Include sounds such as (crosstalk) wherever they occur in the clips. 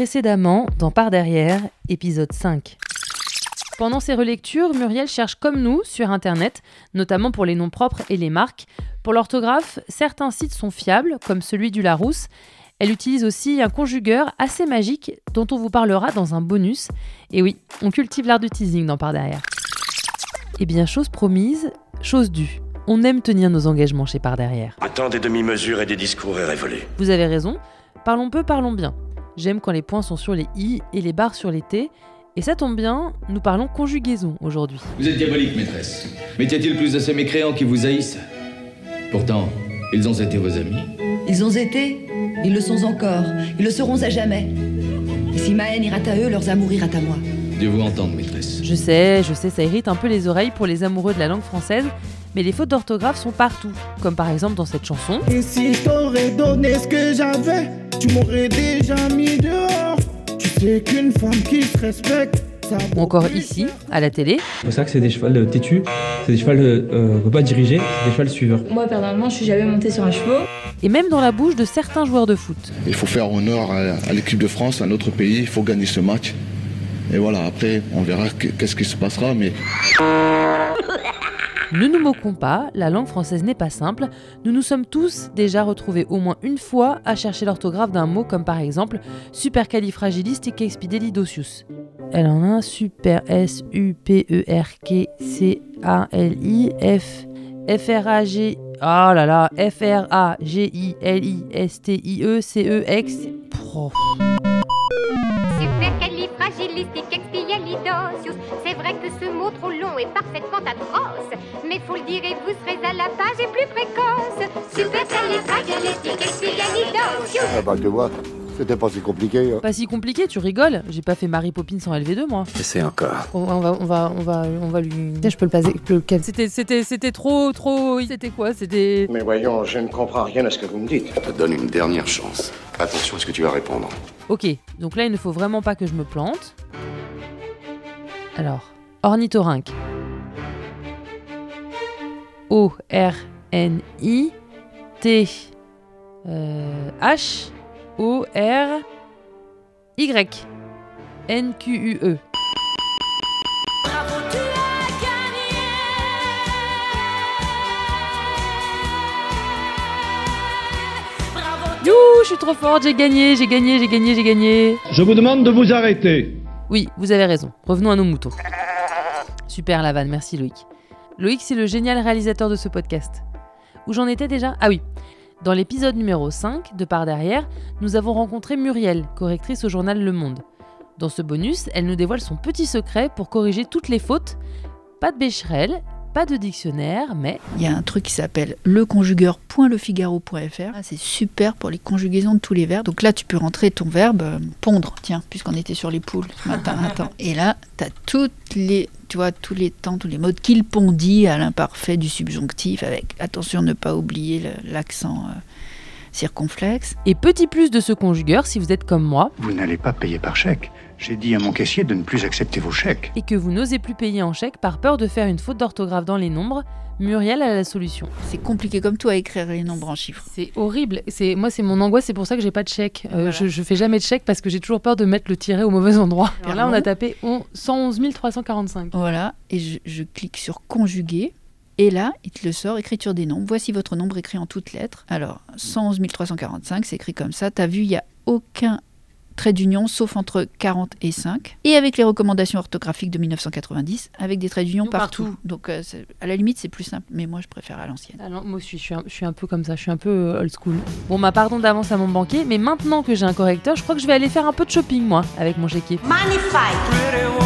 précédemment dans Par derrière, épisode 5. Pendant ces relectures, Muriel cherche comme nous sur Internet, notamment pour les noms propres et les marques. Pour l'orthographe, certains sites sont fiables, comme celui du Larousse. Elle utilise aussi un conjugueur assez magique dont on vous parlera dans un bonus. Et oui, on cultive l'art du teasing dans Par derrière. Eh bien, chose promise, chose due. On aime tenir nos engagements chez Par derrière. Un des demi-mesures et des discours révélé. Vous avez raison. Parlons peu, parlons bien. J'aime quand les points sont sur les i et les barres sur les t. Et ça tombe bien, nous parlons conjugaison aujourd'hui. Vous êtes diabolique, maîtresse. Mais y a-t-il plus de ces mécréants qui vous haïssent? Pourtant, ils ont été vos amis. Ils ont été, ils le sont encore, ils le seront à jamais. Et si ma haine ira à eux, leurs amours iront à moi. Dieu vous entende, maîtresse. Je sais, je sais, ça irrite un peu les oreilles pour les amoureux de la langue française, mais les fautes d'orthographe sont partout, comme par exemple dans cette chanson. Et si t'aurais donné ce que j'avais, tu m'aurais déjà mis dehors. Tu sais qu'une femme qui se respecte, ou encore ici, à la télé. C'est pour ça que c'est des chevals têtus, c'est des chevals euh, pas diriger, c'est des chevals suiveurs. Moi, personnellement, je suis jamais monté sur un cheval. Et même dans la bouche de certains joueurs de foot. Il faut faire honneur à l'équipe de France, à notre pays, il faut gagner ce match. Et voilà, après, on verra qu'est-ce qui se passera, mais... Ne nous moquons pas, la langue française n'est pas simple. Nous nous sommes tous déjà retrouvés au moins une fois à chercher l'orthographe d'un mot comme par exemple supercalifragilisticexpialidocious. Elle en a un super S U P E R K C A L I F F R A G Oh là là, F R A G I L I S T I E C E X. C'est vrai que ce mot trop long est parfaitement atroce. Mais faut le dire et vous serez à la page et plus précoce. Supercalifragilisticexpialidocious. Ah bah tu vois, c'était pas si compliqué. Hein. Pas si compliqué, tu rigoles. J'ai pas fait Marie Poppins sans LV2 moi. C'est encore. On, va, on va, on va, on va lui. Je peux le passer. C'était, c'était, c'était trop, trop. C'était quoi? C'était. Mais voyons, je ne comprends rien à ce que vous me dites. Je te donne une dernière chance. Attention à ce que tu vas répondre. Ok, donc là il ne faut vraiment pas que je me plante. Alors, ornithorynque. O-R-N-I T euh, H O R Y N Q U E. You, je suis trop forte, j'ai gagné, j'ai gagné, j'ai gagné, j'ai gagné. Je vous demande de vous arrêter. Oui, vous avez raison. Revenons à nos moutons. Super la merci Loïc. Loïc, c'est le génial réalisateur de ce podcast. Où j'en étais déjà? Ah oui. Dans l'épisode numéro 5 de Par derrière, nous avons rencontré Muriel, correctrice au journal Le Monde. Dans ce bonus, elle nous dévoile son petit secret pour corriger toutes les fautes. Pas de bécherel, pas de dictionnaire, mais... Il y a un truc qui s'appelle leconjugueur.lefigaro.fr. Ah, c'est super pour les conjugaisons de tous les verbes. Donc là, tu peux rentrer ton verbe euh, pondre, tiens, puisqu'on était sur les poules ce matin. (laughs) Attends. Et là, tu as toutes les, tu vois, tous les temps, tous les modes qu'il pondit à l'imparfait du subjonctif, avec, attention, ne pas oublier l'accent... Euh, circonflexe. Et petit plus de ce conjugueur si vous êtes comme moi. Vous n'allez pas payer par chèque. J'ai dit à mon caissier de ne plus accepter vos chèques. Et que vous n'osez plus payer en chèque par peur de faire une faute d'orthographe dans les nombres, Muriel a la solution. C'est compliqué comme tout à écrire les nombres en chiffres. C'est horrible. C'est moi, c'est mon angoisse. C'est pour ça que j'ai pas de chèque. Euh, je, je, fais jamais de chèque parce que j'ai toujours peur de mettre le tiret au mauvais endroit. (laughs) Alors là, on a tapé 111 345. Voilà, et je, je clique sur conjuguer. Et là, il te le sort, écriture des nombres. Voici votre nombre écrit en toutes lettres. Alors, 111 345, c'est écrit comme ça. Tu as vu, il n'y a aucun trait d'union, sauf entre 40 et 5. Et avec les recommandations orthographiques de 1990, avec des traits d'union partout. Donc, euh, à la limite, c'est plus simple. Mais moi, je préfère à l'ancienne. Ah moi aussi, je suis, un, je suis un peu comme ça. Je suis un peu euh, old school. Bon, ma pardon d'avance à mon banquier. Mais maintenant que j'ai un correcteur, je crois que je vais aller faire un peu de shopping, moi, avec mon chéquier. Magnifique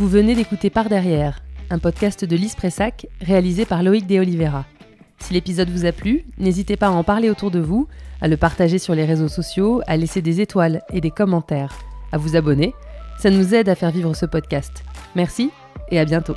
Vous venez d'écouter Par Derrière, un podcast de Lise Pressac réalisé par Loïc De Oliveira. Si l'épisode vous a plu, n'hésitez pas à en parler autour de vous, à le partager sur les réseaux sociaux, à laisser des étoiles et des commentaires, à vous abonner. Ça nous aide à faire vivre ce podcast. Merci et à bientôt.